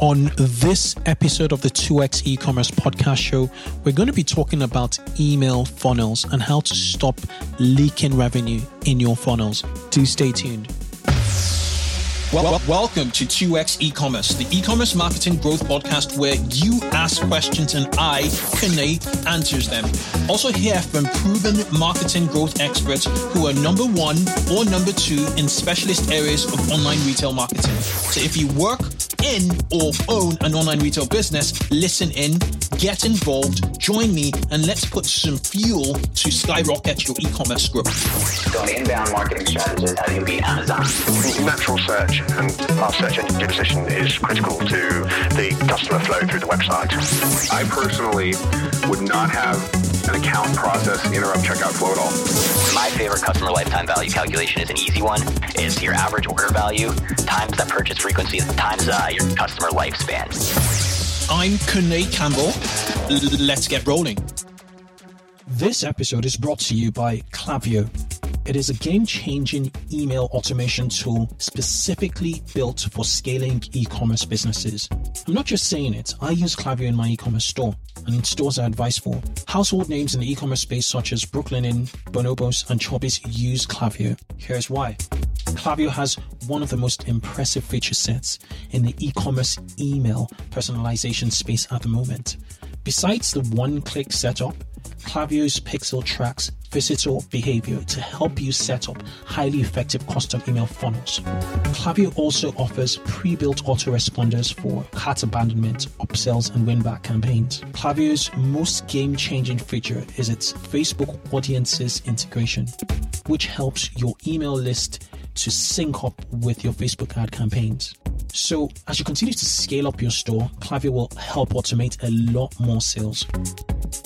On this episode of the 2x e-commerce podcast show, we're going to be talking about email funnels and how to stop leaking revenue in your funnels. Do stay tuned. Well, welcome to 2x e-commerce, the e-commerce marketing growth podcast where you ask questions and I, Kunle, answers them. Also hear from proven marketing growth experts who are number one or number two in specialist areas of online retail marketing. So if you work in or own an online retail business, listen in, get involved, join me, and let's put some fuel to skyrocket your e-commerce growth. So an inbound marketing strategy is how do you beat Amazon? Natural search and our search engine position is critical to the customer flow through the website. I personally would not have an account process interrupt checkout flow at all. My favorite customer lifetime value calculation is an easy one. It's your average order value times that purchase frequency times uh, your customer lifespan. I'm Kunle Campbell. L- let's get rolling. This episode is brought to you by Klaviyo. It is a game changing email automation tool specifically built for scaling e commerce businesses. I'm not just saying it, I use Klaviyo in my e commerce store and in stores I advise for. Household names in the e commerce space, such as Brooklinen, Bonobos, and Chubbies, use Klaviyo. Here's why. Klaviyo has one of the most impressive feature sets in the e commerce email personalization space at the moment. Besides the one click setup, Klaviyo's Pixel tracks visitor behavior to help you set up highly effective custom email funnels. Klaviyo also offers pre-built autoresponders for cart abandonment, upsells, and win-back campaigns. Klaviyo's most game-changing feature is its Facebook Audiences integration, which helps your email list to sync up with your Facebook ad campaigns. So, as you continue to scale up your store, Klaviyo will help automate a lot more sales.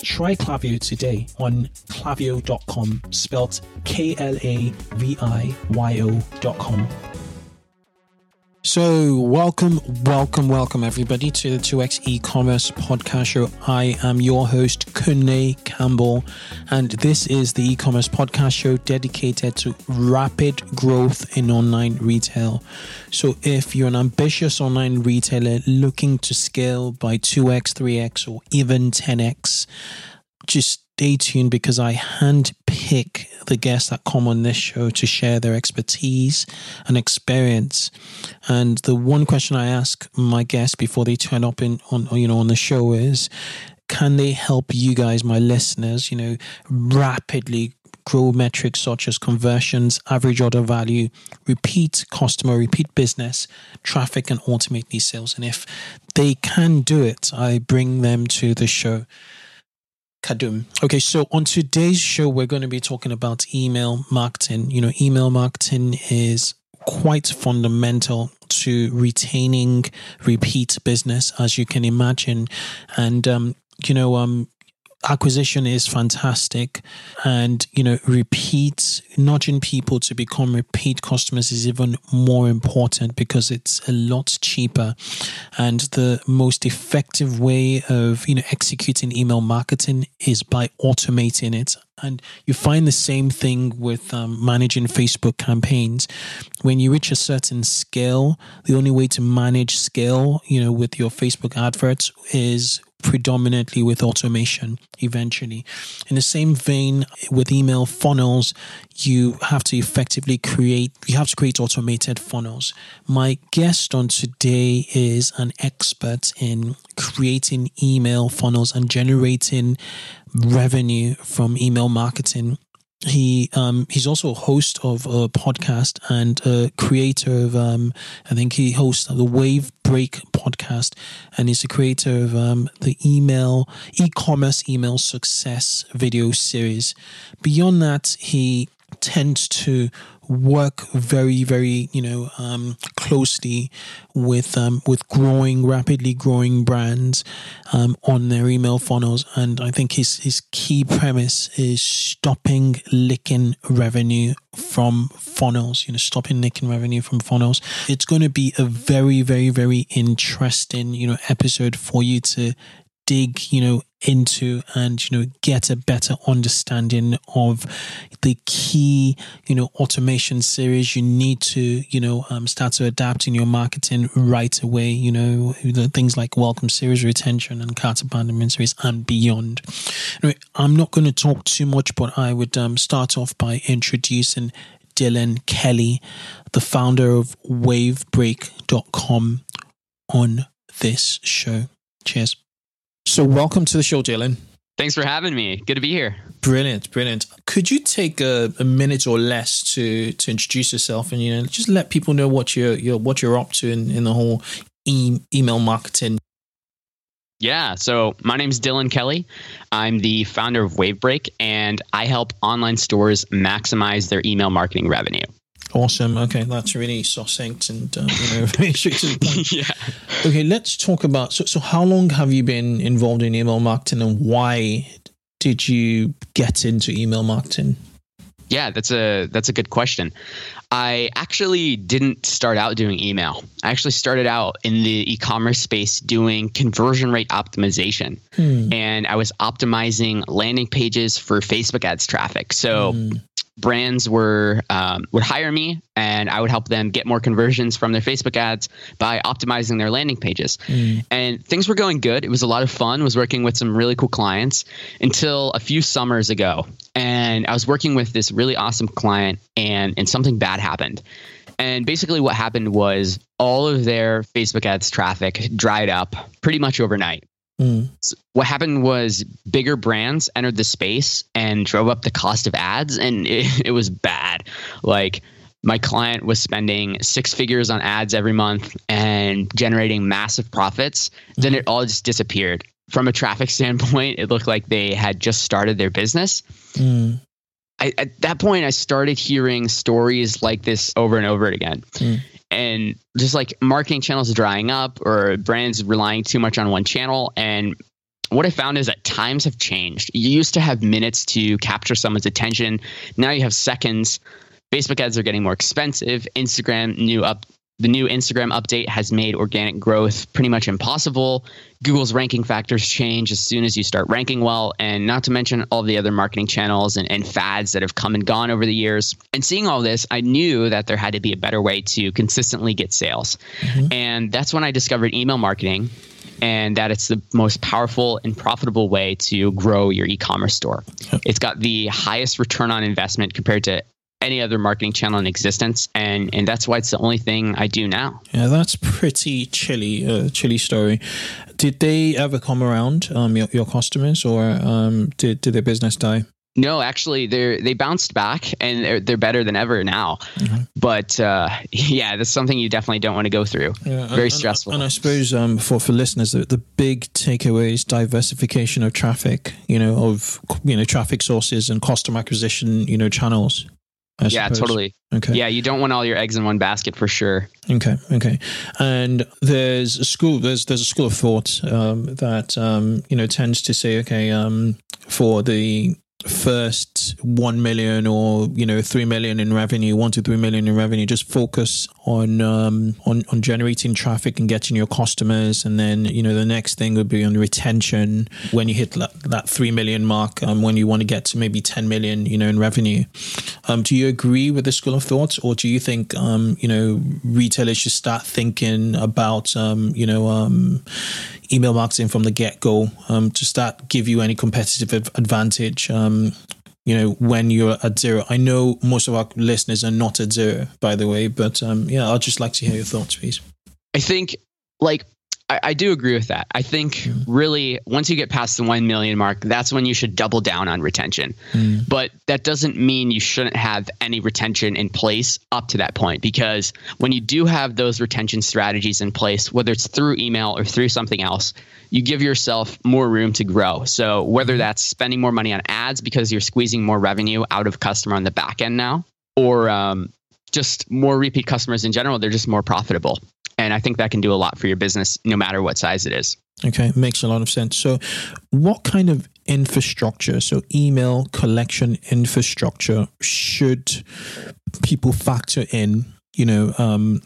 Try Klaviyo today on klaviyo.com, spelt K L A V I Y O.com. So, welcome, welcome, welcome, everybody, to the 2x e commerce podcast show. I am your host, Kunle Campbell, and this is the e commerce podcast show dedicated to rapid growth in online retail. So, if you're an ambitious online retailer looking to scale by 2x, 3x, or even 10x, just stay tuned because I handpick the guests that come on this show to share their expertise and experience. And the one question I ask my guests before they turn up in on you know on the show is can they help you guys, my listeners, you know, rapidly grow metrics such as conversions, average order value, repeat customer, repeat business, traffic, and these sales. And if they can do it, I bring them to the show. Kadum. Okay, so on today's show, we're going to be talking about email marketing. You know, email marketing is quite fundamental to retaining repeat business, as you can imagine. And, um, you know, um, acquisition is fantastic and you know repeat nudging people to become repeat customers is even more important because it's a lot cheaper and the most effective way of you know executing email marketing is by automating it. And you find the same thing with um, managing facebook campaigns. When you reach a certain scale the only way to manage scale you know with your facebook adverts is predominantly with automation eventually. In the same vein, with email funnels, you have to effectively create, you have to create automated funnels. My guest on today is an expert in creating email funnels and generating revenue from email marketing he um, he's also a host of a podcast and a creator of um, I think he hosts the Wave Break podcast and he's the creator of um, the email e-commerce email success video series. Beyond that, he tends to work very, very, you know, um, closely with um, with growing, rapidly growing brands um, on their email funnels. And I think his his key premise is stopping licking revenue from funnels. You know, stopping licking revenue from funnels. It's going to be a very, very, very interesting, you know, episode for you to dig, you know, into and, you know, get a better understanding of the key, you know, automation series you need to, you know, um, start to adapt in your marketing right away, you know, things like welcome series, retention and cart abandonment series and beyond. Anyway, I'm not going to talk too much, but I would um, start off by introducing Dylan Kelly, the founder of wavebreak.com on this show. Cheers. So, welcome to the show, Dylan. Thanks for having me. Good to be here. Brilliant, brilliant. Could you take a, a, minute or less to to introduce yourself and you know just let people know what you're, you're what you're up to in, in the whole e- email marketing? Yeah, so my name is Dylan Kelly. I'm the founder of Wavebreak, and I help online stores maximize their email marketing revenue. Awesome. Okay, that's really succinct and um, you know very straight to the point. yeah. Okay, let's talk about so. So, how long have you been involved in email marketing, and why did you get into email marketing? Yeah, that's a that's a good question. I actually didn't start out doing email. I actually started out in the e-commerce space doing conversion rate optimization. Hmm. And I was optimizing landing pages for Facebook ads traffic. So hmm brands were um, would hire me and I would help them get more conversions from their Facebook ads by optimizing their landing pages. Mm. And things were going good. It was a lot of fun. was working with some really cool clients until a few summers ago. And I was working with this really awesome client and and something bad happened. And basically what happened was all of their Facebook ads traffic dried up pretty much overnight. Mm. So what happened was bigger brands entered the space and drove up the cost of ads, and it, it was bad. Like my client was spending six figures on ads every month and generating massive profits. Mm-hmm. Then it all just disappeared. From a traffic standpoint, it looked like they had just started their business. Mm. I, at that point, I started hearing stories like this over and over again. Mm and just like marketing channels drying up or brands relying too much on one channel and what I found is that times have changed. You used to have minutes to capture someone's attention. Now you have seconds. Facebook ads are getting more expensive. Instagram new up the new Instagram update has made organic growth pretty much impossible. Google's ranking factors change as soon as you start ranking well, and not to mention all the other marketing channels and, and fads that have come and gone over the years. And seeing all this, I knew that there had to be a better way to consistently get sales. Mm-hmm. And that's when I discovered email marketing and that it's the most powerful and profitable way to grow your e-commerce store. It's got the highest return on investment compared to any other marketing channel in existence, and and that's why it's the only thing I do now. Yeah, that's pretty chilly, uh, chilly story. Did they ever come around, um, your, your customers, or um, did did their business die? No, actually, they they bounced back and they're, they're better than ever now. Mm-hmm. But uh, yeah, that's something you definitely don't want to go through. Yeah, Very and, stressful. And, I suppose um, for for listeners, the, the big takeaway is diversification of traffic. You know, of you know traffic sources and customer acquisition. You know, channels. I yeah, suppose. totally. Okay. Yeah, you don't want all your eggs in one basket for sure. Okay, okay. And there's a school. There's there's a school of thought um, that um, you know tends to say, okay, um, for the first 1 million or you know 3 million in revenue 1 to 3 million in revenue just focus on um on on generating traffic and getting your customers. And then you know the next thing would be on retention. When you hit that 3 million mark um, when you want to get to maybe 10 million you know in revenue. Um do you agree with the school of thought or do you think um you know retailers should start thinking about um you know um email marketing from the get go to start give you any competitive advantage. You know, when you're at zero. I know most of our listeners are not at zero, by the way, but um, yeah, I'd just like to hear your thoughts, please. I think like I, I, do agree with that. I think really once you get past the 1 million mark, that's when you should double down on retention. Mm. But that doesn't mean you shouldn't have any retention in place up to that point because when you do have those retention strategies in place, whether it's through email or through something else, you give yourself more room to grow. So whether mm-hmm. that's spending more money on ads because you're squeezing more revenue out of customer on the back end now, or um, just more repeat customers in general, they're just more profitable. And I think that can do a lot for your business, no matter what size it is. Okay, makes a lot of sense. So, what kind of infrastructure, so email collection infrastructure, should people factor in, you know, um,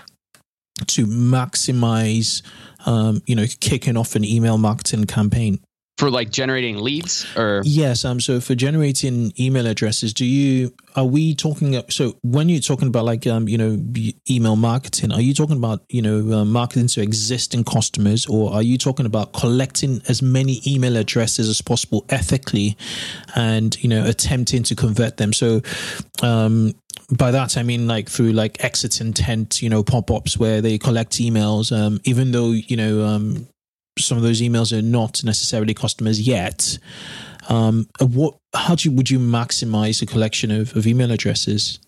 to maximize, um, you know, kicking off an email marketing campaign? For like generating leads or? Yes um so for generating email addresses do you are we talking so when you're talking about like um you know email marketing are you talking about you know uh, marketing to existing customers or are you talking about collecting as many email addresses as possible ethically and you know attempting to convert them? So um by that I mean like through like exit intent, you know, pop ups where they collect emails, um, even though you know um, some of those emails are not necessarily customers yet. Um, what? How do you, would you maximize the collection of, of email addresses?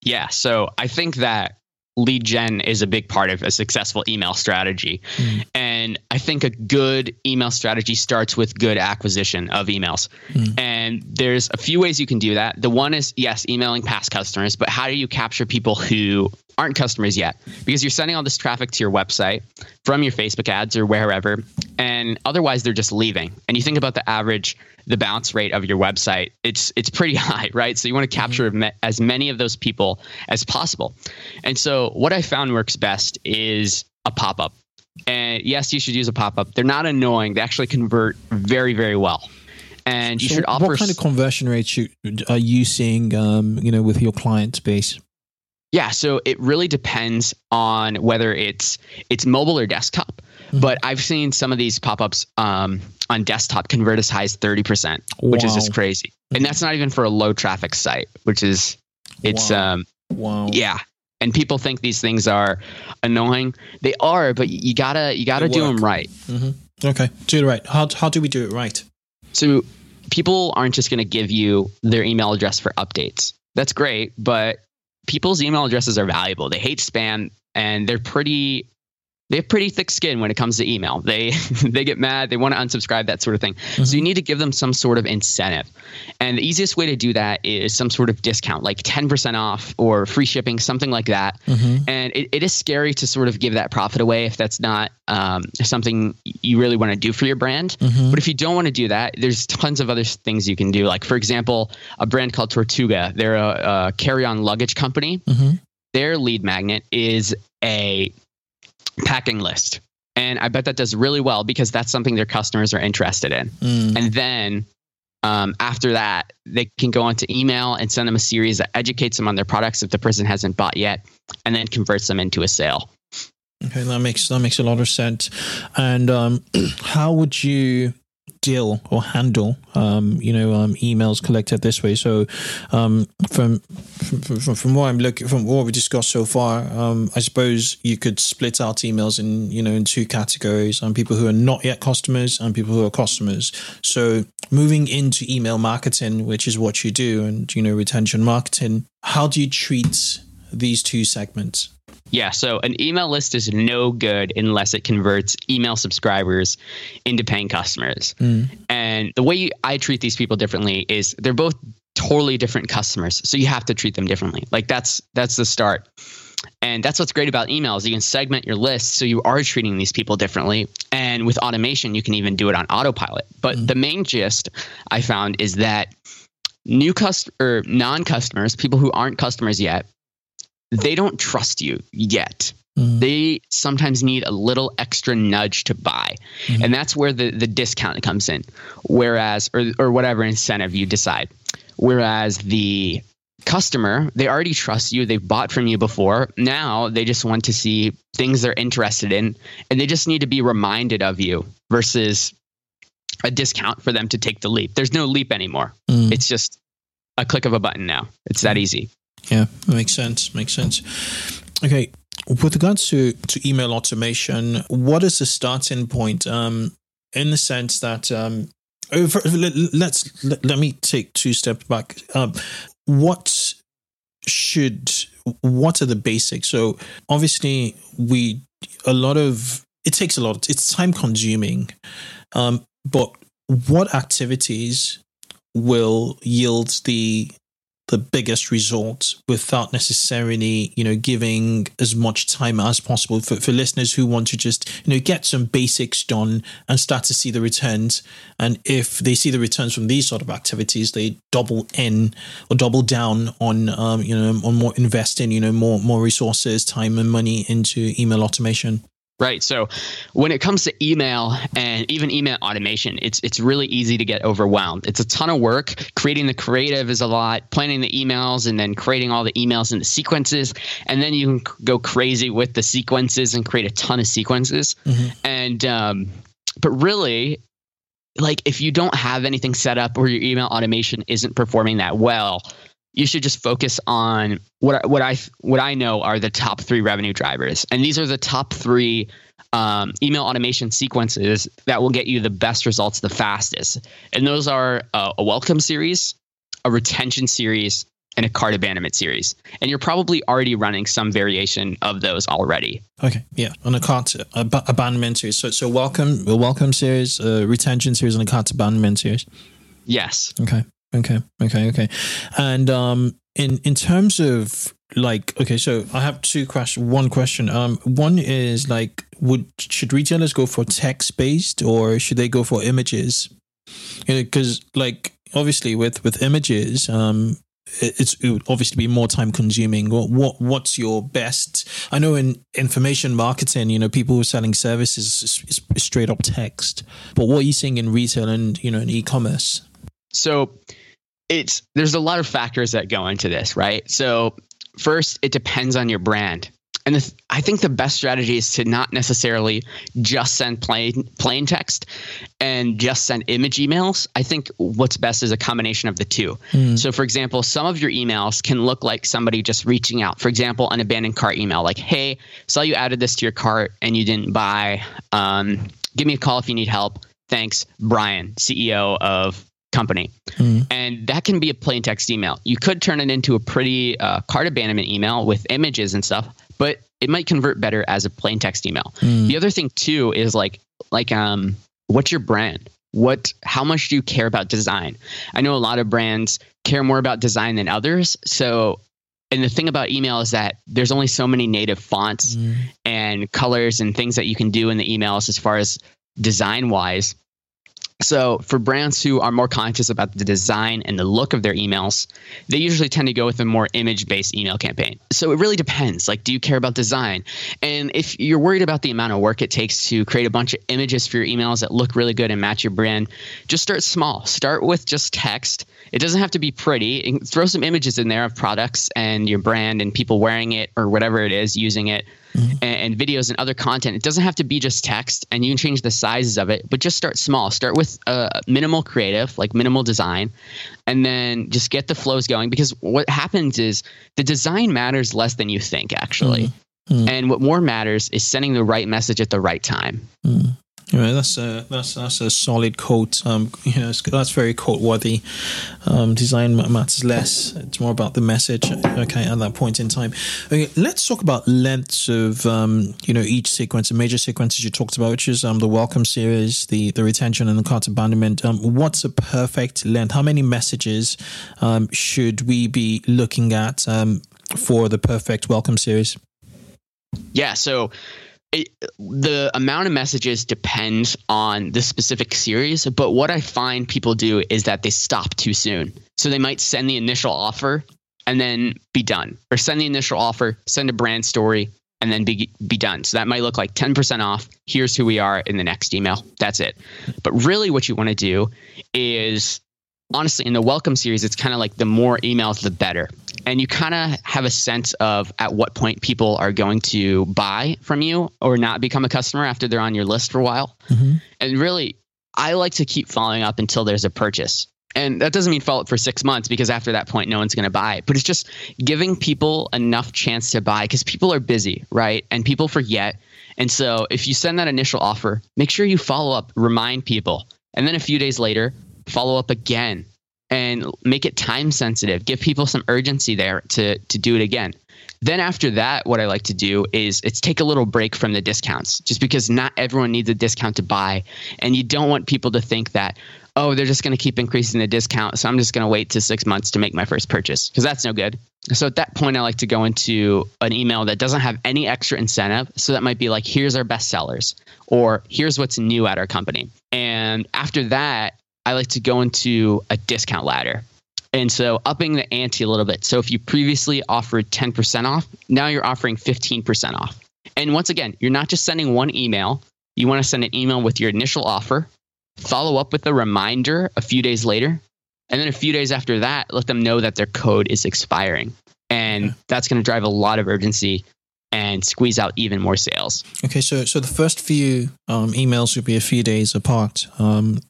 Yeah, so I think that lead gen is a big part of a successful email strategy. Mm. And I think a good email strategy starts with good acquisition of emails. Mm. And there's a few ways you can do that. The one is, yes, emailing past customers, but how do you capture people who aren't customers yet? Because you're sending all this traffic to your website from your Facebook ads or wherever, and otherwise they're just leaving. And you think about the average the bounce rate of your website, it's it's pretty high, right? So you want to capture mm-hmm. as many of those people as possible. And so what I found works best is a pop up. And yes, you should use a pop up. They're not annoying. They actually convert very very well. And you so should offer. What kind of conversion rates are you seeing? Um, you know, with your client base. Yeah, so it really depends on whether it's it's mobile or desktop. Mm-hmm. But I've seen some of these pop-ups um, on desktop convert as high as 30%, which is just crazy. Mm-hmm. And that's not even for a low traffic site, which is it's wow. um wow. Yeah. And people think these things are annoying. They are, but you gotta you gotta do them right. Mm-hmm. Okay, do it right. How how do we do it right? So people aren't just to give you their email address for updates. That's great, but people's email addresses are valuable. They hate spam and they're pretty they have pretty thick skin when it comes to email. They they get mad, they want to unsubscribe, that sort of thing. Mm-hmm. So you need to give them some sort of incentive. And the easiest way to do that is some sort of discount, like 10% off or free shipping, something like that. Mm-hmm. And it, it is scary to sort of give that profit away if that's not um, something you really want to do for your brand. Mm-hmm. But if you don't want to do that, there's tons of other things you can do. Like, for example, a brand called Tortuga, they're a, a carry on luggage company. Mm-hmm. Their lead magnet is a packing list. And I bet that does really well because that's something their customers are interested in. Mm. And then um, after that, they can go onto email and send them a series that educates them on their products if the person hasn't bought yet, and then converts them into a sale. Okay, that makes that makes a lot of sense. And um, how would you deal or handle um, you know um, emails collected this way. So um, from, from, from what i'm looking from what we discussed so far um, i suppose you could split out emails in you know in two categories. Um, people who are not yet customers and people who are customers. So moving into email marketing which is what you do and you know retention marketing how do you treat these two segments yeah, so an email list is no good unless it converts email subscribers into paying customers. Mm. And the way I treat these people differently is they're both totally different customers, so you have to treat them differently. Like that's that's the start. And that's what's great about emails. You can segment your list so you are treating these people differently. And with automation, you can even do it on autopilot. But mm. the main gist I found is that new cust or non-customers, people who aren't customers yet, they don't trust you yet. Mm-hmm. They sometimes need a little extra nudge to buy. Mm-hmm. And that's where the, the discount comes in. Whereas, or, or whatever incentive you decide. Whereas the customer, they already trust you. They've bought from you before. Now they just want to see things they're interested in and they just need to be reminded of you versus a discount for them to take the leap. There's no leap anymore. Mm. It's just a click of a button now. It's that mm. easy. Yeah, makes sense. Makes sense. Okay, with regards to to email automation, what is the starting point? Um, in the sense that um, over, let's let, let me take two steps back. Um, what should what are the basics? So obviously, we a lot of it takes a lot. It's time consuming, um, but what activities will yield the the biggest results without necessarily, you know, giving as much time as possible for, for listeners who want to just, you know, get some basics done and start to see the returns. And if they see the returns from these sort of activities, they double in or double down on, um, you know, on more investing, you know, more, more resources, time and money into email automation. Right. So when it comes to email and even email automation, it's it's really easy to get overwhelmed. It's a ton of work. Creating the creative is a lot, planning the emails and then creating all the emails and the sequences. And then you can go crazy with the sequences and create a ton of sequences. Mm-hmm. And um, but really like if you don't have anything set up or your email automation isn't performing that well, you should just focus on what what I what I know are the top three revenue drivers, and these are the top three um, email automation sequences that will get you the best results the fastest. And those are uh, a welcome series, a retention series, and a cart abandonment series. And you're probably already running some variation of those already. Okay, yeah, on a cart ab- abandonment series. So, so welcome, a welcome series, a retention series, and a cart abandonment series. Yes. Okay. Okay. Okay. Okay. And um, in in terms of like, okay, so I have two questions. One question. Um, one is like, would should retailers go for text based or should they go for images? You know, because like obviously with with images, um, it's it would obviously be more time consuming. What, what what's your best? I know in information marketing, you know, people who are selling services is, is straight up text. But what are you seeing in retail and you know in e-commerce? So it's there's a lot of factors that go into this, right? So first, it depends on your brand. And the, I think the best strategy is to not necessarily just send plain plain text and just send image emails. I think what's best is a combination of the two. Mm. So, for example, some of your emails can look like somebody just reaching out. For example, an abandoned cart email, like, "Hey, saw you added this to your cart and you didn't buy. Um, give me a call if you need help. Thanks, Brian, CEO of company. Mm. And that can be a plain text email. You could turn it into a pretty uh, cart abandonment email with images and stuff, but it might convert better as a plain text email. Mm. The other thing too is like like um what's your brand? What how much do you care about design? I know a lot of brands care more about design than others. So and the thing about email is that there's only so many native fonts mm. and colors and things that you can do in the emails as far as design wise so, for brands who are more conscious about the design and the look of their emails, they usually tend to go with a more image based email campaign. So, it really depends. Like, do you care about design? And if you're worried about the amount of work it takes to create a bunch of images for your emails that look really good and match your brand, just start small. Start with just text. It doesn't have to be pretty. Throw some images in there of products and your brand and people wearing it or whatever it is using it mm-hmm. and, and, videos and other content. It doesn't have to be just text, and you can change the sizes of it, but just start small. Start with uh, minimal creative, like minimal design, and then just get the flows going. Because what happens is the design matters less than you think, actually. Mm-hmm. And what more matters is sending the right message at the right time. Mm. Yeah, that's a that's that's a solid quote. Um, you know, that's very quote worthy. Um, design matters less. It's more about the message. Okay, at that point in time. Okay, let's talk about lengths of um, you know, each sequence. The major sequences you talked about, which is um, the welcome series, the the retention, and the cart abandonment. Um, what's a perfect length? How many messages um, should we be looking at um, for the perfect welcome series? Yeah. So it, the amount of messages depends on the specific series, but what I find people do is that they stop too soon. So they might send the initial offer and then be done, or send the initial offer, send a brand story, and then be be done. So that might look like 10% off. Here's who we are in the next email. That's it. But really what you want to do is honestly in the welcome series it's kind of like the more emails the better and you kind of have a sense of at what point people are going to buy from you or not become a customer after they're on your list for a while. Mm-hmm. and really i like to keep following up until there's a purchase. And that doesn't mean follow up for six months because after that point no one's going to buy it. But it's just giving people enough chance to buy because people are busy right? And people forget. And so if you send that initial offer make sure you follow up remind people. And then a few days later follow up again and make it time sensitive. Give people some urgency there to to do it again. Then after that, what I like to do is it's take a little break from the discounts, just because not everyone needs a discount to buy, and you don't want people to think that oh they're just going to keep increasing the discount, so I'm just going to wait to six months to make my first purchase because that's no good. So at that point, I like to go into an email that doesn't have any extra incentive. So that might be like, here's our best sellers, or here's what's new at our company. And after that, I like to go into a discount ladder. And so upping the ante a little bit. So if you previously offered 10% off, now you're offering 15% off. And once again, you're not just sending one email. You want to send an email with your initial offer, follow up with a reminder a few days later, and then a few days after that, let them know that their code is expiring. And that's going to drive a lot of urgency and squeeze out even more sales. Okay, so so the first few um, emails would be a few days apart. Um,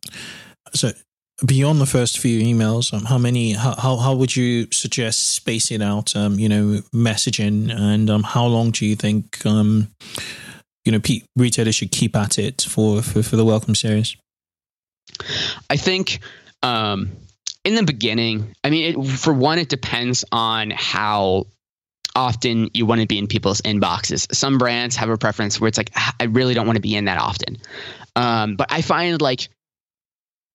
so beyond the first few emails, um, how many? How, how how would you suggest spacing out? Um, you know, messaging, and um, how long do you think? Um, you know, pe- retailers should keep at it for for, for the welcome series. I think um, in the beginning, I mean, it, for one, it depends on how often you want to be in people's inboxes. Some brands have a preference where it's like, "Ah, I really don't want to be in that often. Um, but I find like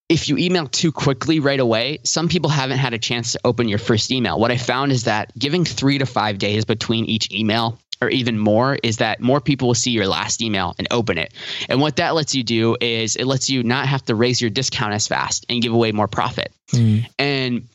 if you email too quickly right away, some people haven't had a chance to open your first email. What I found is that giving three to five days between each email or even more is that more people will see your last email and open it. And what that lets you do is it lets you not have to raise your discount as fast and give away more profit. Mm. And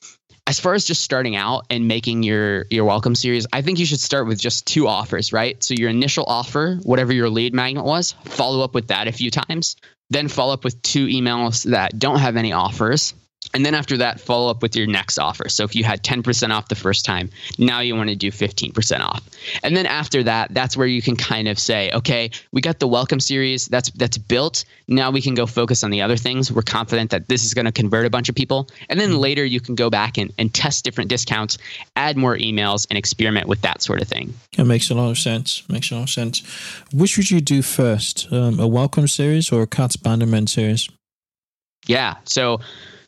as far as just starting out and making your your welcome series, I think you should start with just two offers, right? So your initial offer, whatever your lead magnet was, follow up with that a few times, then follow up with two emails that don't have any offers. And then after that, follow up with your next offer. So if you had 10% off the first time, now you want to do 15% off. And then after that, that's where you can kind of say, okay, we got the welcome series that's that's built. Now we can go focus on the other things. We're confident that this is going to convert a bunch of people. And then later you can go back and, and test different discounts, add more emails, and experiment with that sort of thing. It makes a lot of sense. Makes a lot of sense. Which would you do first, um, a welcome series or a cart abandonment series? Yeah. So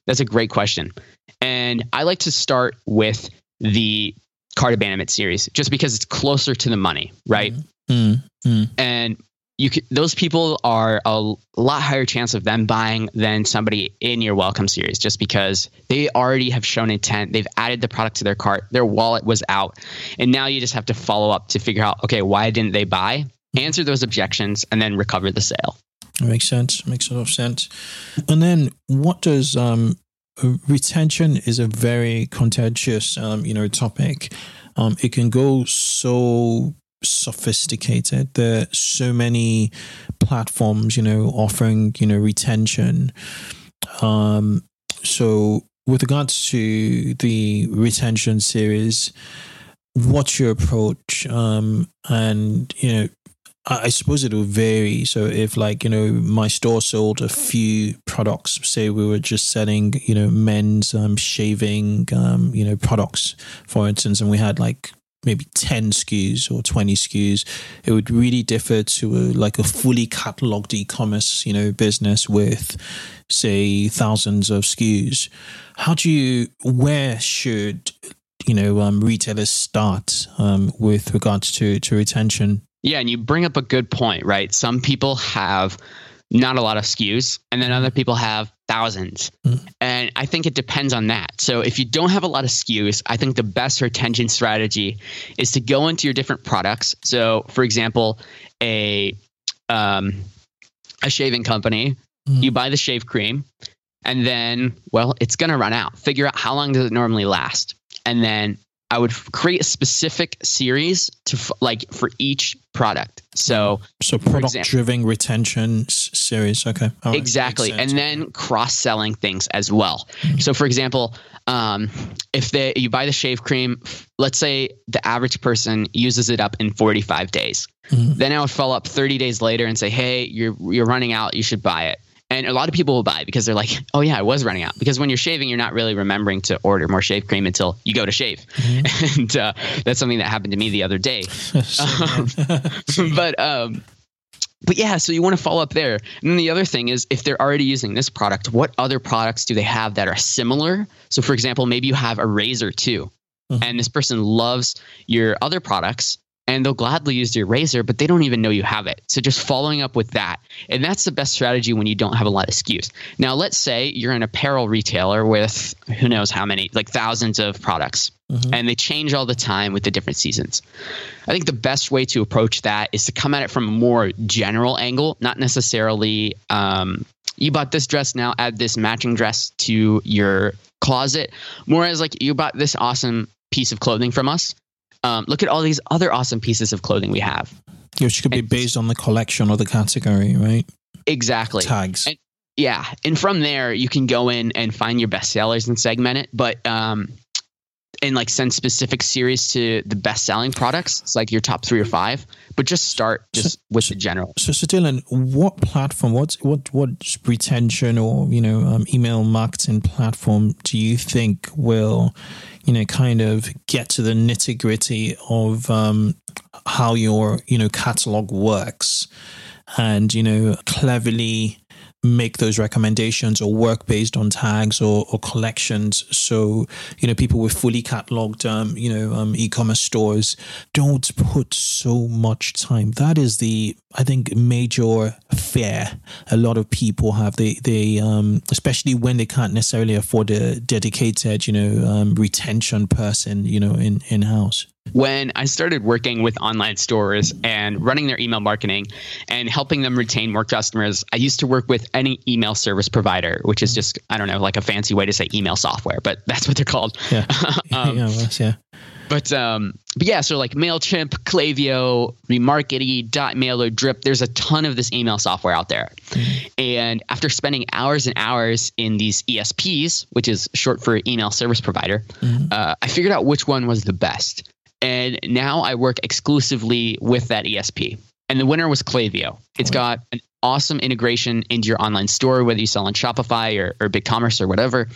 that's a great question. And I like to start with the cart abandonment series just because it's closer to the money, right? Mm, mm. And you could, those people are a lot higher chance of them buying than somebody in your welcome series just because they already have shown intent. They've added the product to their cart, their wallet was out. And now you just have to follow up to figure out, okay, why didn't they buy? Answer those objections and then recover the sale. It makes sense. Makes a lot of sense. And then, what does um, retention is a very contentious, um, you know, topic. Um, it can go so sophisticated. There are so many platforms, you know, offering you know retention. Um, so, with regards to the retention series, what's your approach? Um, and you know, I suppose it will vary. So if like, you know, my store sold a few products, say we were just selling, you know, men's um, shaving, um, you know, products, for instance, and we had like maybe 10 SKUs or 20 SKUs, it would really differ to a, like a fully cataloged e-commerce, you know, business with say thousands of SKUs. How do you, where should, you know, um, retailers start um, with regards to, to retention? Yeah, and you bring up a good point, right? Some people have not a lot of SKUs, and then other people have thousands. And I think it depends on that. So if you don't have a lot of SKUs, I think the best retention strategy is to go into your different products. So, for example, a um, a shaving company, you buy the shave cream, and then well, it's going to run out. Figure out how long does it normally last, and then I would create a specific series to f- like for each product. So So product example- driven retention s- series. Okay. Right. exactly and then cross-selling things as well so for example um, if they you buy the shave cream let's say the average person uses it up in 45 days Mhm. then i would follow up 30 days later and say hey you're you're running out you should buy it and a lot of people will buy because they're like oh yeah i was running out because when you're shaving you're not really remembering to order more shave cream until you go to shave and uh, that's something that happened to me the other day um, but um, but yeah, so you want to follow up there. And then the other thing is if they're already using this product, what other products do they have that are similar? So for example, maybe you have a razor too, Mhm. and this person loves your other products and they'll gladly use your razor, but they don't even know you have it. So just following up with that. And that's the best strategy when you don't have a lot of SKUs. Now, let's say you're an apparel retailer with who knows how many, like thousands of products, and they change all the time with the different seasons. I think the best way to approach that is to come at it from a more general angle, not necessarily um, you bought this dress now add this matching dress to your closet. More as like you bought this awesome piece of clothing from us. Um, look at all these other awesome pieces of clothing we have. Which could be And- based on the collection or the category, right? Exactly. Tags. And- Yeah, and from there you can go in and find your best sellers and segment it, but um, and like send specific series to the best selling products. It's like your top three or five, but just start just with the general. So, so Dylan, what platform, what what what retention or you know um, email marketing platform do you think will, you know, kind of get to the nitty gritty of um, how your you know catalog works, and you know cleverly make those recommendations or work based on tags or, or collections. So you know people with fully cataloged um, you know um, e-commerce stores don't put so much time. That is the i think major fear a lot of people have. They they um, especially when they can't necessarily afford a dedicated you know um, retention person you know in in house when I started working with online stores and running their email marketing and helping them retain more customers, I used to work with any email service provider, which is just, I don't know, like a fancy way to say email software, but that's what they're called. yeah. Um, yeah, well, yeah. But um, but yeah, so like Mailchimp, Klaviyo, Remarkety, Dot Mailer, Drip. There's a ton of this email software out there, and after spending hours and hours in these ESPs, which is short for email service provider, uh, I figured out which one was the best, and now I work exclusively with that ESP. And the winner was Klaviyo. It's got an awesome integration into your online store, whether you sell on Shopify or, or BigCommerce or whatever.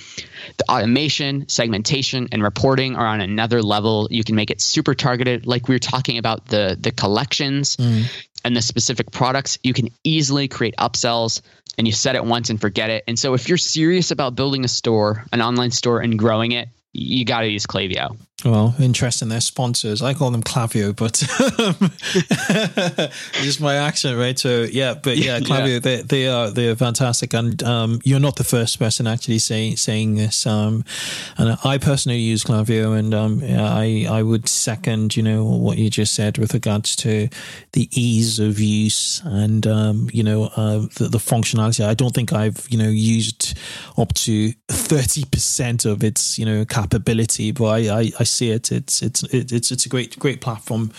The automation, segmentation, and reporting are on another level. You can make it super targeted, like we were talking about the the collections mm. and the specific products. You can easily create upsells, and you set it once and forget it. And so, if you're serious about building a store, an online store, and growing it, you got to use Klaviyo. Well, interesting. They're sponsors. I call them Clavio, but um, just my accent, right? So yeah, but yeah, Clavio, Yeah. they they are they are fantastic, and um, you're not the first person actually saying saying this. Um, and I personally use Clavio, and um, yeah, I I would second you know what you just said with regards to the ease of use and um, you know uh, the, the functionality. I don't think I've you know used up to thirty percent of its you know capability, but I, I, I see it. It's it's it's it's a great great platform.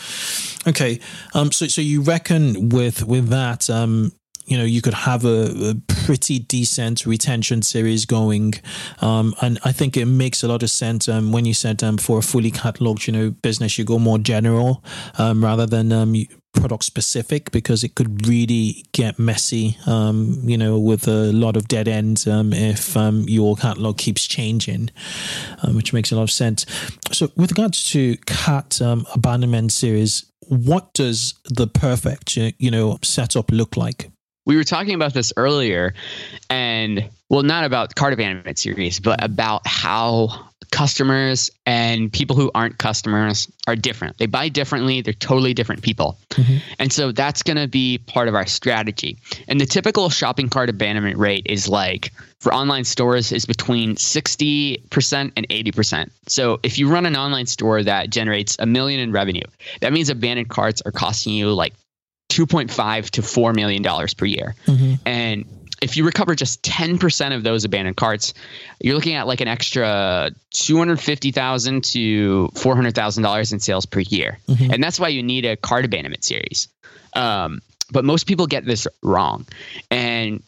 Okay, um, so so you reckon with with that, um, you know, you could have a, a pretty decent retention series going, um, and I think it makes a lot of sense. Um, when you said um, for a fully cataloged, you know, business, you go more general um, rather than um, product specific because it could really get messy, um, you know, with a lot of dead ends um, if um, your catalog keeps changing, um, which makes a lot of sense. So, with regards to cart abandonment series, what does the perfect, you know, setup look like? We were talking about this earlier and well not about cart abandonment series but about how customers and people who aren't customers are different. They buy differently. They're totally different people. Mm-hmm. And so that's going to be part of our strategy. And the typical shopping cart abandonment rate is like for online stores is between 60% and 80% so if you run an online store that generates a million in revenue that means abandoned carts are costing you like 2.5 to 4 million dollars per year. And if you recover just 10% of those abandoned carts, you're looking at like an extra 250,000 to $400,000 in sales per year. And that's why you need a cart abandonment series. Um, but most people get this wrong. And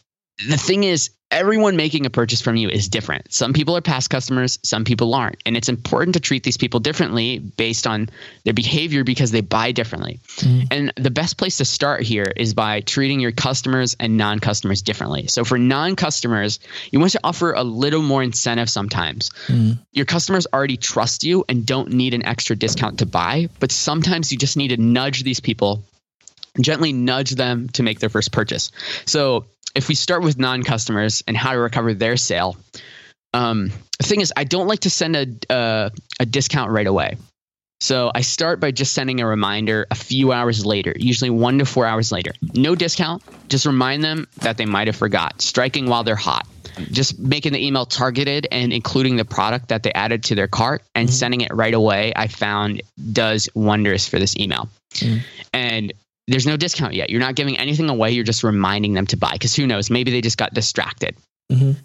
the thing is, everyone making a purchase from you is different. Some people are past customers, some people aren't. And it's important to treat these people differently based on their behavior because they buy differently. Mm. And the best place to start here is by treating your customers and non customers differently. So for non customers, you want to offer a little more incentive sometimes. Mm. Your customers already trust you and don't need an extra discount to buy, but sometimes you just need to nudge these people gently nudge them to make their first purchase. So if we start with non-customers and how to recover their sale, um, the thing is, I don't like to send a uh, a discount right away. So I start by just sending a reminder a few hours later, usually one to four hours later. No discount, just remind them that they might have forgot. Striking while they're hot. Just making the email targeted and including the product that they added to their cart and sending it right away, I found does wonders for this email. And there's no discount yet. You're not giving anything away. You're just reminding them to buy because who knows? Maybe they just got distracted. Mhm.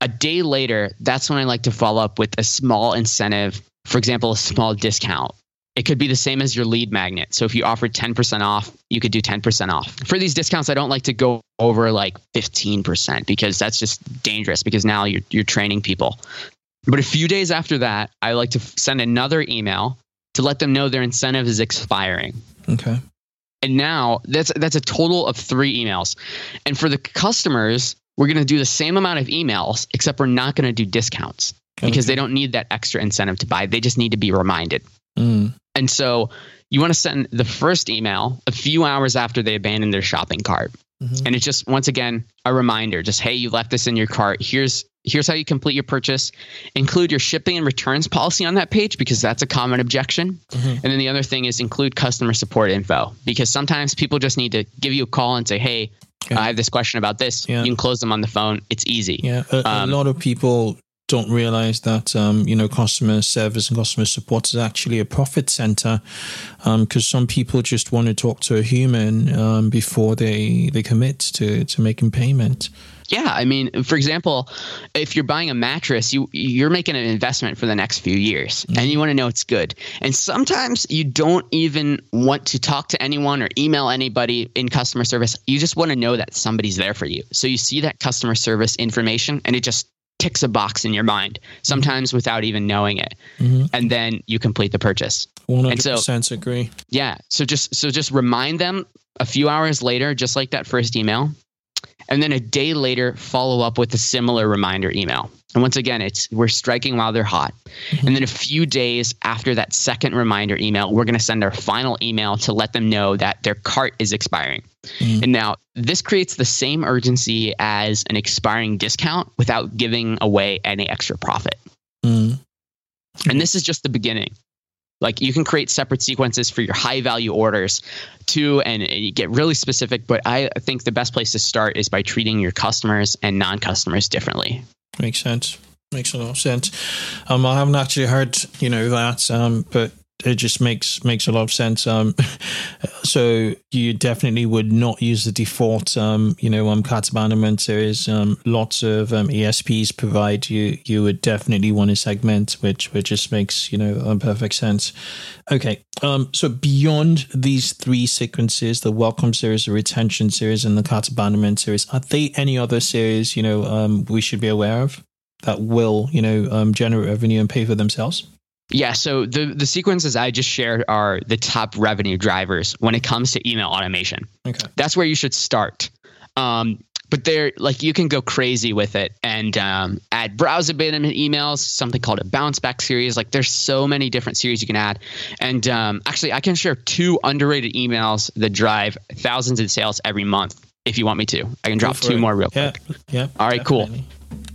A day later, that's when I like to follow up with a small incentive. For example, a small discount It could be the same as your lead magnet. So if you offer 10% off, you could do 10% off. For these discounts, I don't like to go over like 15% because that's just dangerous because now you're, you're training people. But a few days after that, I like to send another email to let them know their incentive is expiring. Okay. And now that's that's a total of three emails. And for the customers, we're going to do the same amount of emails, except we're not going to do discounts because they don't need that extra incentive to buy. They just need to be reminded. Mm. And so you want to send the first email a few hours after they abandon their shopping cart. Mhm. And it's just once again a reminder, just hey, you left this in your cart. Here's here's how you complete your purchase. Include your shipping and returns policy on that page because that's a common objection. Mm-hmm. And then the other thing is include customer support info because sometimes people just need to give you a call and say, "Hey, Yeah. I have this question about this." Yeah. You can close them on the phone. It's easy. Yeah, a, a Um, lot of people don't realize that um, you know customer service and customer support is actually a profit center because some people just want to talk to a human um, before they they commit to to making payment. Yeah, I mean, for example, if you're buying a mattress, you you're making an investment for the next few years, and mm-hmm. you want to know it's good. And sometimes you don't even want to talk to anyone or email anybody in customer service. You just want to know that somebody's there for you. So you see that customer service information, and it just ticks a box in your mind. Mm-hmm. Sometimes without even knowing it, mm-hmm. and then you complete the purchase. One hundred percent agree. Yeah. So just so just remind them a few hours later, just like that first email. And then a day later, follow up with a similar reminder email. And once again, it's we're striking while they're hot. And then a few days after that second reminder email, we're going to send our final email to let them know that their cart is expiring. And now this creates the same urgency as an expiring discount without giving away any extra profit. Mm. And this is just the beginning. Like you can create separate sequences for your high value orders too, and you get really specific. But I think the best place to start is by treating your customers and non customers differently. Makes sense. Makes a lot of sense. Um, I haven't actually heard, you know, that, um, but it just makes makes a lot of sense. Um, so you definitely would not use the default, um, you know, um, cart abandonment. Is um, lots of um, ESPs provide you. You would definitely want to segment, which which just makes you know perfect sense. Okay, um, so beyond these three sequences, the welcome series, the retention series, and the cart abandonment series, are there any other series you know um, we should be aware of that will you know um, generate revenue and pay for themselves? Yeah, so the, the sequences I just shared are the top revenue drivers when it comes to email automation. Okay. That's where you should start. Um, but there, like, you can go crazy with it and um, add browse abandonment emails, something called a bounce back series. Like, there's so many different series you can add. And um, actually, I can share two underrated emails that drive thousands in sales every month if you want me to. I can drop two it. more real Yeah. quick. Yeah. All right, cool.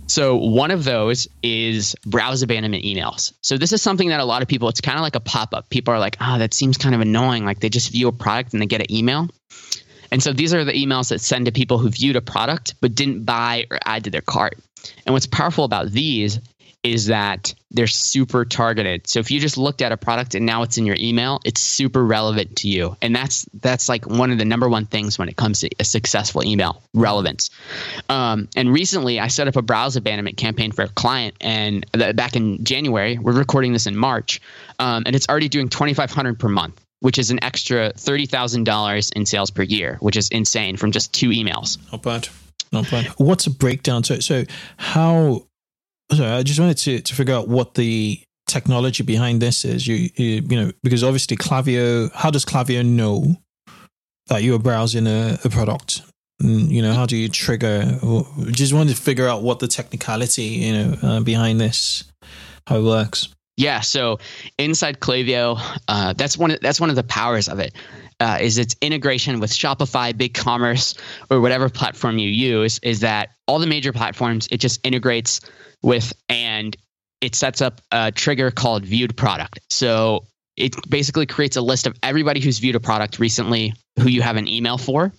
So one of those is browse abandonment emails. So this is something that a lot of people, it's kind of like a pop-up. People are like, oh, that seems kind of annoying. Like they just view a product and they get an email. And so these are the emails that send to people who viewed a product but didn't buy or add to their cart. And what's powerful about these is that they're super targeted. So if you just looked at a product and now it's in your email, it's super relevant to you. And that's that's like one of the number one things when it comes to a successful email, relevance. Um, and recently, I set up a browse abandonment campaign for a client, and th- back in January, we're recording this in March, um, and it's already doing twenty five hundred per month, which is an extra thirty thousand dollars in sales per year, which is insane from just two emails. Not bad. Not bad. What's a breakdown? So, so how? So, I just wanted to to figure out what the technology behind this is. You, you, you know, because obviously Klaviyo. How does Klaviyo know that you are browsing a, a product? And, you know, how do you trigger? Just wanted to figure out what the technicality, you know, uh, behind this, how it works. Yeah, so inside Klaviyo, uh, that's one. Of, that's one of the powers of it. Uh, is its integration with Shopify, BigCommerce, or whatever platform you use. Is that all the major platforms? It just integrates with and it sets up a trigger called viewed product. So it basically creates a list of everybody who's viewed a product recently who you have an email for.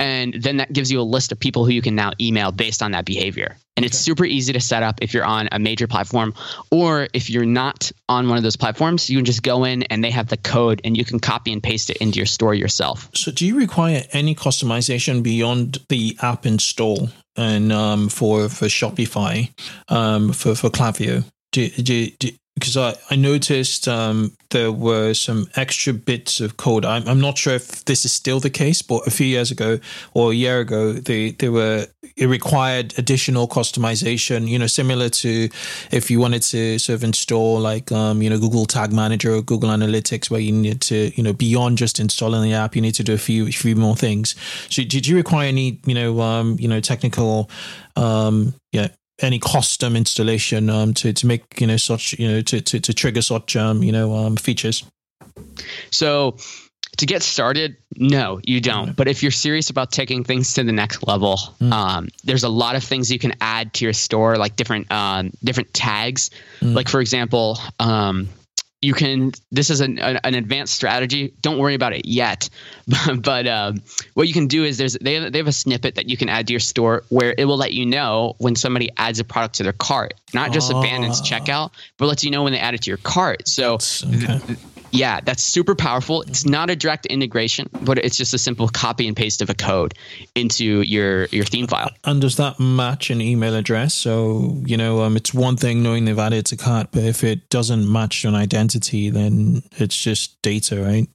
And then that gives you a list of people who you can now email based on that behavior. And it's super easy to set up if you're on a major platform or if you're not on one of those platforms, you can just go in and they have the code and you can copy and paste it into your store yourself. So, do you require any customization beyond the app install and um, for for Shopify um, for for Klaviyo? Do, do, do, because I, I noticed um, there were some extra bits of code. I'm, I'm not sure if this is still the case, but a few years ago or a year ago, they, they were it required additional customization. You know, similar to if you wanted to sort of install like um, you know Google Tag Manager or Google Analytics, where you need to you know beyond just installing the app, you need to do a few a few more things. So, did you require any you know um, you know technical um, yeah any custom installation um, to to make you know such you know to to, to trigger such um, you know um, features? So to get started, no, you don't. But if you're serious about taking things to the next level, mm. um, there's a lot of things you can add to your store, like different um, different tags. Mm. Like for example, um, you can this is an, an, advanced strategy don't worry about it yet but um, what you can do is there's they have, they have a snippet that you can add to your store where it will let you know when somebody adds a product to their cart not just abandons ah. checkout but lets you know when they add it to your cart so okay. th- yeah, that's super powerful. It's not a direct integration, but it's just a simple copy and paste of a code into your your theme file. And does that match an email address? So you know, um, it's one thing knowing they've added to cart, but if it doesn't match an identity, then it's just data, right?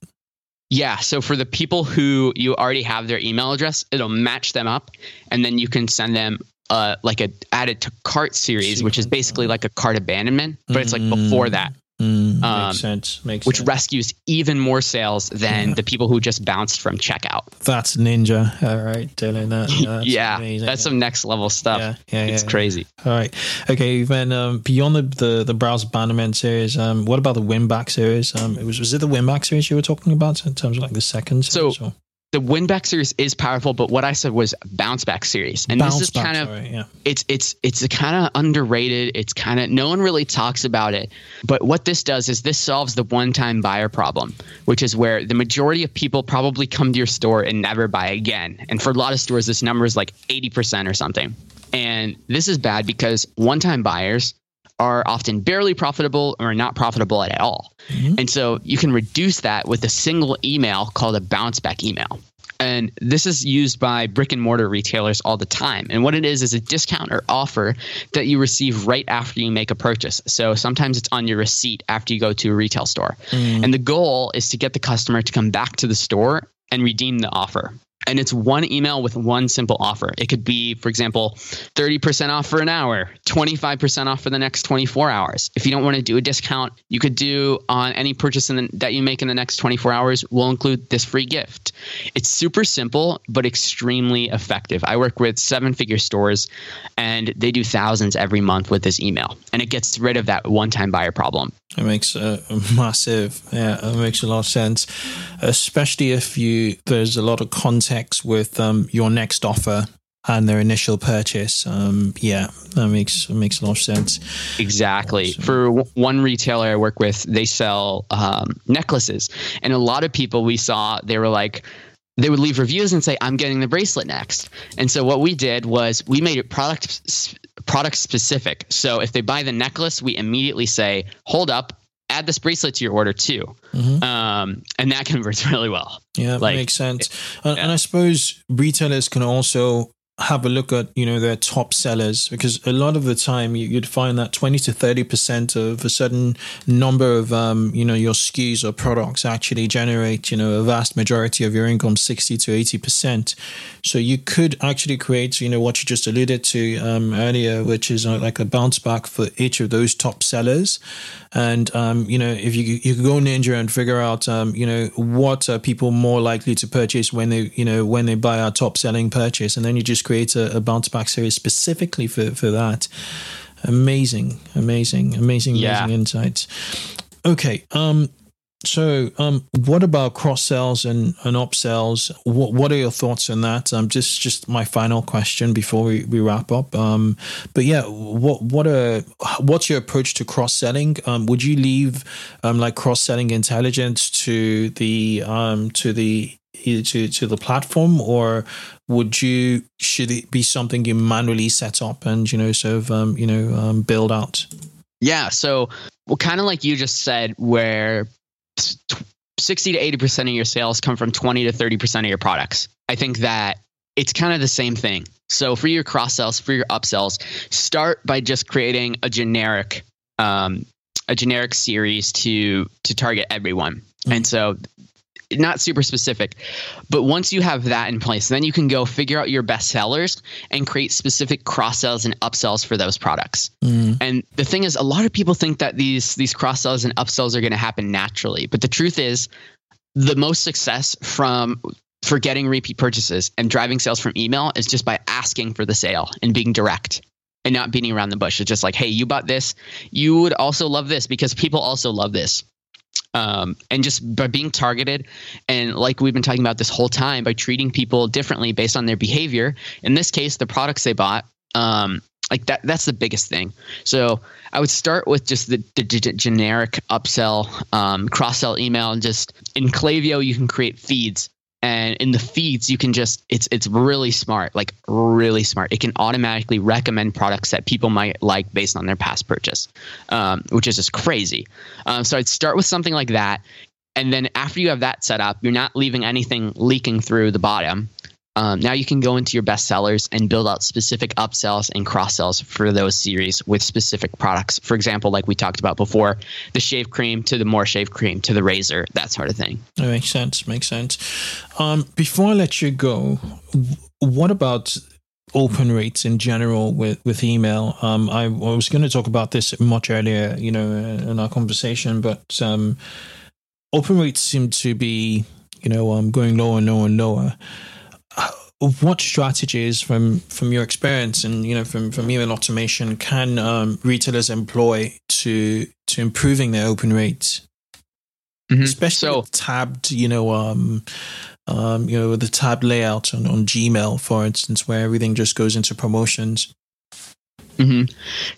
Yeah. So for the people who you already have their email address, it'll match them up, and then you can send them uh, like a added to cart series, which is basically like a cart abandonment, but it's like before that. Mm, um, makes sense. Makes which sense. rescues even more sales than yeah. the people who just bounced from checkout. That's ninja. All right, Dylan. That, that's yeah, amazing. that's some next level stuff. Yeah, yeah, it's yeah, crazy. All right. Okay. Then um, beyond the, the the browser abandonment series, um, what about the winback series? Um, it was was it the winback series you were talking about in terms of like the second? So. Or? The win back series is powerful, but what I said was bounce back series, and bounce this is kind of sorry, yeah. it's it's it's kind of underrated. It's kind of no one really talks about it, but what this does is this solves the one time buyer problem, which is where the majority of people probably come to your store and never buy again. And for a lot of stores, this number is like eighty percent or something. And this is bad because one time buyers are often barely profitable or not profitable at all. Mm-hmm. And so you can reduce that with a single email called a bounce back email. And this is used by brick and mortar retailers all the time. And what it is is a discount or offer that you receive right after you make a purchase. So sometimes it's on your receipt after you go to a retail store. Mm. And the goal is to get the customer to come back to the store and redeem the offer and it's one email with one simple offer. It could be, for example, 30% off for an hour, 25% off for the next 24 hours. If you don't want to do a discount, you could do on any purchase the, that you make in the next 24 hours, we'll include this free gift. It's super simple, but extremely effective. I work with seven figure stores and they do thousands every month with this email, and it gets rid of that one time buyer problem. It makes a, massive, yeah, it makes a lot of sense, especially if you there's a lot of context with um, your next offer and their initial purchase. Um, yeah, that makes makes a lot of sense. Exactly. So, For w- one retailer I work with, they sell um, necklaces, and a lot of people we saw they were like they would leave reviews and say, "I'm getting the bracelet next." And so what we did was we made it product product specific. So if they buy the necklace, we immediately say, "Hold up." Add this bracelet to your order too, mm-hmm. um, and that converts really well. Yeah, like, makes sense. And, yeah. and I suppose retailers can also have a look at you know their top sellers because a lot of the time you'd find that 20 to 30 percent of a certain number of um, you know your SKUs or products actually generate you know a vast majority of your income 60 to 80 percent. So you could actually create you know what you just alluded to um, earlier which is uh, like a bounce back for each of those top sellers. And um, you know if you you could go ninja and figure out um, you know what are people more likely to purchase when they you know when they buy our top selling purchase and then you just create a, a bounce back series specifically for, for that. Amazing, amazing, amazing, yeah. amazing insights. Okay. Um, so, um, what about cross sells and, and upsells? What what are your thoughts on that? Um, just just my final question before we, we wrap up. Um, but yeah, what what are what's your approach to cross selling? Um, would you leave um like cross selling intelligence to the um to the to to the platform, or would you should it be something you manually set up and you know sort of um, you know um, build out? Yeah, so well, kind of like you just said, where sixty to eighty percent of your sales come from twenty to thirty percent of your products. I think that it's kind of the same thing. So for your cross sells, for your upsells, start by just creating a generic um, a generic series to to target everyone. And so not super specific. But once you have that in place, then you can go figure out your best sellers and create specific cross sells and upsells for those products. Mm-hmm. And the thing is, a lot of people think that these these cross sells and upsells are going to happen naturally, but the truth is, the most success from for getting repeat purchases and driving sales from email is just by asking for the sale and being direct and not beating around the bush. It's just like, hey, you bought this, you would also love this because people also love this um, and just by being targeted and like we've been talking about this whole time by treating people differently based on their behavior. In this case the products they bought um, like that that's the biggest thing. So i would start with just the, the g- generic upsell um, cross sell email and just in Klaviyo you can create feeds and in the feeds you can just it's it's really smart like really smart. It can automatically recommend products that people might like based on their past purchase um, which is just crazy. Um, so i'd start with something like that. And then after you have that set up you're not leaving anything leaking through the bottom um, now you can go into your best sellers and build out specific upsells and cross sells for those series with specific products. For example, like we talked about before, the shave cream to the more shave cream to the razor, that sort of thing. That makes sense. Makes sense. Um, before I let you go, what about open rates in general with with email? Um, I, I was going to talk about this much earlier, you know, in our conversation, but um, open rates seem to be, you know, um, going lower and lower and lower. What strategies from from your experience and you know from from email automation can um, retailers employ to to improving their open rates? especially So- tabbed, you know, um, um, you know, the tab layout on, on Gmail, for instance, where everything just goes into promotions. Hmm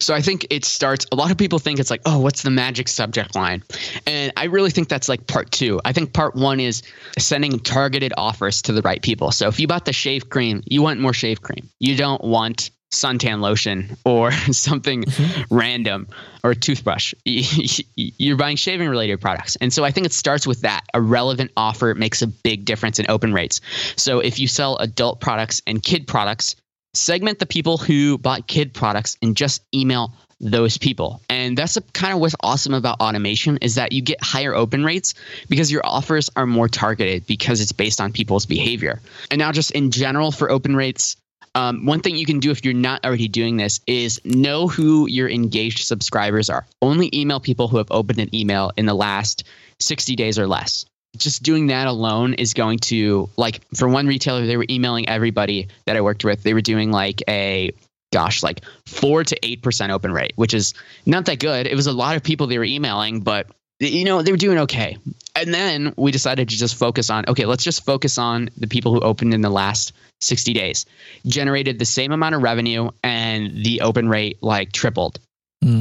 So I think it starts. A lot of people think it's like, oh, what's the magic subject line? And I really think that's like part two. I think part one is sending targeted offers to the right people. So if you bought the shave cream, you want more shave cream. You don't want suntan lotion or something random or a toothbrush. You're buying shaving related products. And so I think it starts with that. A relevant offer makes a big difference in open rates. So if you sell adult products and kid products, segment the people who bought kid products and just email those people. And that's kind of what's awesome about automation is that you get higher open rates because your offers are more targeted because it's based on people's behavior. And now just in general for open rates, um, one thing you can do if you're not already doing this is know who your engaged subscribers are. Only email people who have opened an email in the last 60 days or less. Just doing that alone is going to, like, for one retailer, they were emailing everybody that I worked with. They were doing like a, gosh, like four to 8% open rate, which is not that good. It was a lot of people they were emailing, but, you know, they were doing okay. And then we decided to just focus on, okay, let's just focus on the people who opened in the last 60 days generated the same amount of revenue and the open rate like tripled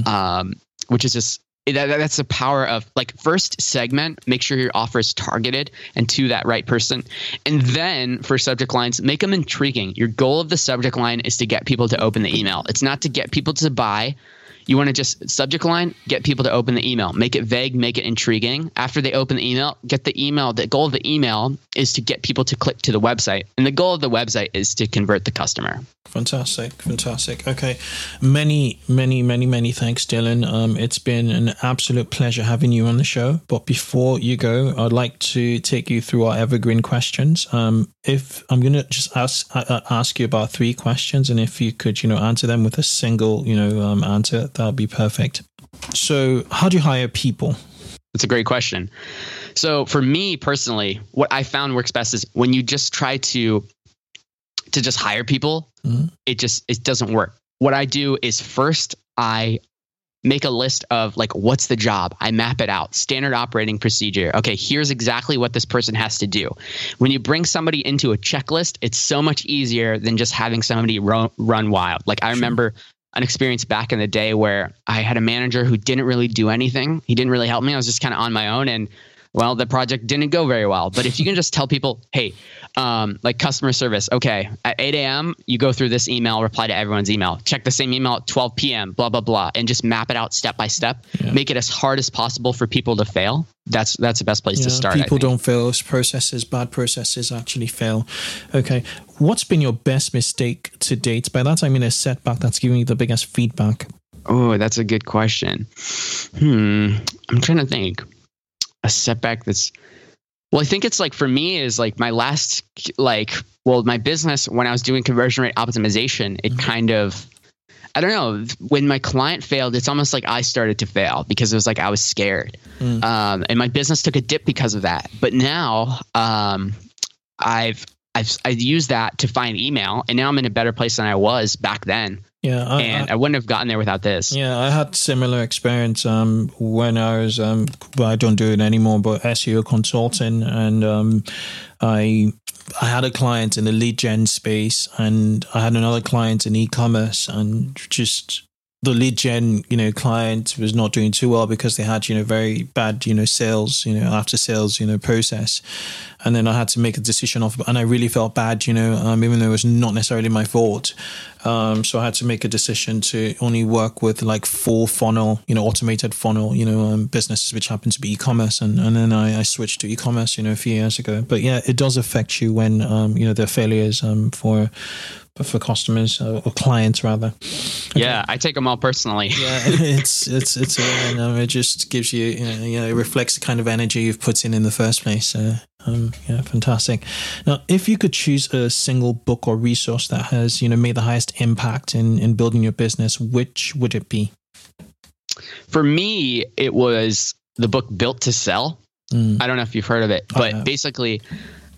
um, which is just that, that's the power of like first segment make sure your offer is targeted and to that right person. And then for subject lines make them intriguing. Your goal of the subject line is to get people to open the email. It's not to get people to buy you want to just subject line get people to open the email make it vague make it intriguing after they open the email get the email the goal of the email is to get people to click to the website and the goal of the website is to convert the customer Fantastic, fantastic. Okay, many, many, many, many thanks, Dylan. Um, it's been an absolute pleasure having you on the show. But before you go, I'd like to take you through our evergreen questions. Um, if I'm going to just ask uh, ask you about three questions, and if you could, you know, answer them with a single, you know, um, answer, that would be perfect. So, how do you hire people? That's a great question. So for me personally, what I found works best is when you just try to to just hire people, it just it doesn't work. What I do is first I make a list of like what's the job? I map it out. Standard operating procedure. Okay here's exactly what this person has to do. When you bring somebody into a checklist it's so much easier than just having somebody run, run wild. Like i remember an experience back in the day where i had a manager who didn't really do anything. He didn't really help me. I was just kind of on my own and well the project didn't go very well but if you can just tell people hey um, like customer service okay at 8 a.m you go through this email reply to everyone's email check the same email at 12 p.m blah blah blah and just map it out step by step make it as hard as possible for people to fail that's that's the best place to start People don't fail. Processes, bad processes actually fail. Okay. What's been your best mistake to date? By that I mean a setback that's giving you the biggest feedback. Oh, that's a good question. Hmm. I'm trying to think. A setback that's well, I think it's like for me is like my last like well, my business when I was doing conversion rate optimization, it kind of I don't know. When my client failed, it's almost like I started to fail because it was like I was scared, Mm. um, and my business took a dip because of that. But now, um, I've I've I used that to find email, and now I'm in a better place than I was back then, Yeah, I, and I, I, wouldn't have gotten there without this. yeah, I had similar experience um, when I was, um, I don't do it anymore. But SEO consulting, and um, I I had a client in the lead gen space, and I had another client in e-commerce, and just the lead gen, you know, client was not doing too well because they had, you know, very bad, you know, sales, you know, after sales, you know, process. And then I had to make a decision off, and I really felt bad, you know, um, even though it was not necessarily my fault. Um, so I had to make a decision to only work with like full funnel, you know, automated funnel, you know, um, businesses which happen to be e-commerce, and and then I, I switched to e-commerce, you know, a few years ago. But yeah, it does affect you when, um, you know, there are failures um, for for customers uh, or clients rather. Yeah, I take them all personally. Yeah, it's it's it's uh, you know, it just gives you you know, you know it reflects the kind of energy you've put in in the first place. Uh, um, yeah, fantastic. Now, if you could choose a single book or resource that has you know made the highest impact in in building your business, which would it be? For me, it was the book Built to Sell. Mm. I don't know if you've heard of it, but basically,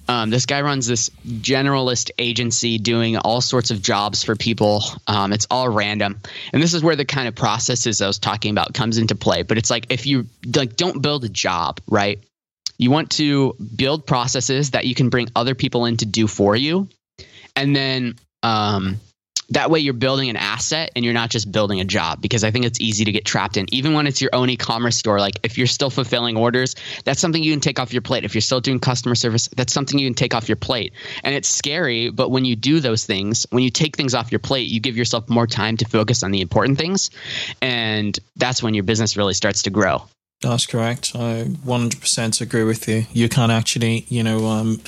um, this guy runs this generalist agency doing all sorts of jobs for people. Um, it's all random, and this is where the kind of processes I was talking about comes into play. But it's like if you like, don't build a job, right? You want to build processes that you can bring other people in to do for you, and then um, that way you're building an asset and you're not just building a job because i think it's easy to get trapped in. Even when it's your own e-commerce store like if you're still fulfilling orders that's something you can take off your plate. If you're still doing customer service that's something you can take off your plate. And it's scary but when you do those things when you take things off your plate you give yourself more time to focus on the important things and that's when your business really starts to grow That's correct. I 100% agree with you. You can't actually, you know, um,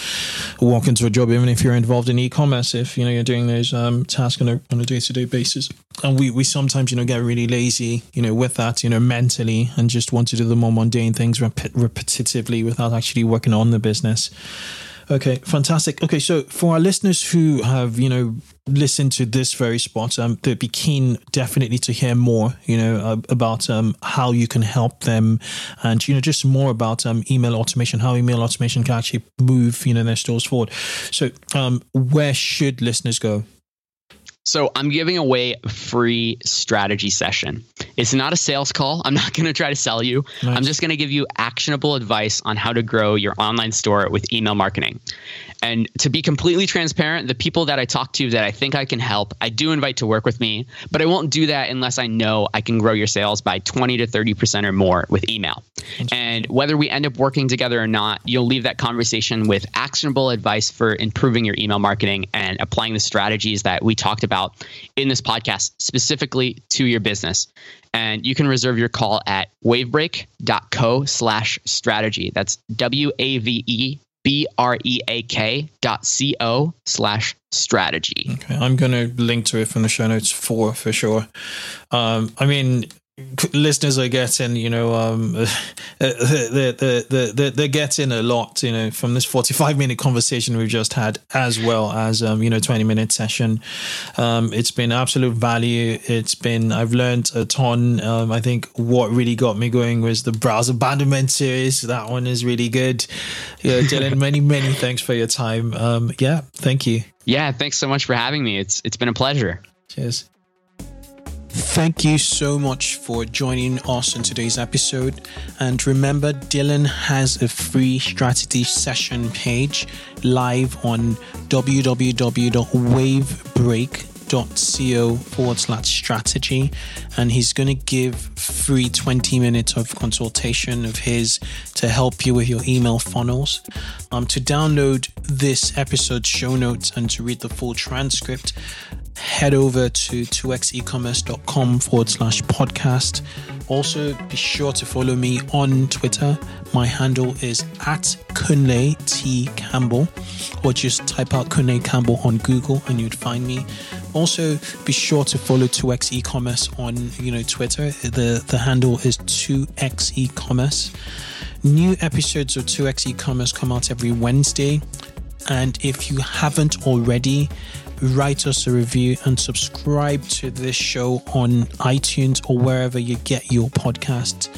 walk into a job even if you're involved in e-commerce if you know you're doing those um, tasks on a, on a day-to-day basis. And we we sometimes you know get really lazy, you know, with that, you know, mentally, and just want to do the more mundane things rep- repetitively without actually working on the business. Okay, fantastic. Okay, so for our listeners who have, you know, listened to this very spot, um, they'd be keen definitely to hear more, you know, uh, about um, how you can help them and, you know, just more about um, email automation, how email automation can actually move, you know, their stores forward. So, um, where should listeners go? So I'm giving away a free strategy session. It's not a sales call. I'm not going to try to sell you. Nice. I'm just going to give you actionable advice on how to grow your online store with email marketing. And to be completely transparent, the people that I talk to that I think I can help, I do invite to work with me, but I won't do that unless I know I can grow your sales by 20 to 30% or more with email. And whether we end up working together or not, you'll leave that conversation with actionable advice for improving your email marketing and applying the strategies that we talked about in this podcast specifically to your business. And you can reserve your call at wavebreak.co slash strategy. That's W A V E B R E A K dot C O slash strategy. Okay, I'm going to link to it from the show notes for for sure. Um, I mean, listeners are getting, you know, um, they're, they're, they're, they're getting a lot, you know, from this 45 minute conversation we've just had, as well as, um, you know, 20 minute session. Um, it's been absolute value. It's been, I've learned a ton. Um, I think what really got me going was the browser abandonment series. That one is really good. Yeah, Dylan, many, many thanks for your time. Um, yeah, thank you. Yeah, thanks so much for having me. It's it's been a pleasure. Cheers. Thank you so much for joining us in today's episode. And remember, Dylan has a free strategy session page live on www.wavebreak.co forward slash strategy. And he's going to give free 20 minutes of consultation of his to help you with your email funnels. Um, to download this episode's show notes and to read the full transcript, head over to 2xecommerce.com forward slash podcast. Also, be sure to follow me on Twitter. My handle is at Kunle T Campbell, or just type out Kunle Campbell on Google and you'd find me. Also, be sure to follow 2x e-commerce on you know Twitter. The the handle is 2x e-commerce. New episodes of 2x e-commerce come out every Wednesday. And if you haven't already, write us a review and subscribe to this show on iTunes or wherever you get your podcasts.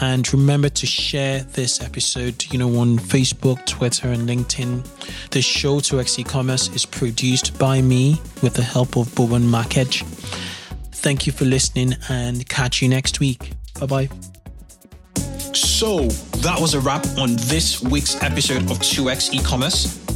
And remember to share this episode, you know, on Facebook, Twitter, and LinkedIn. The show 2x e-commerce is produced by me with the help of Bowen Makej. Thank you for listening and catch you next week. Bye bye. So that was a wrap on this week's episode of 2x e-commerce.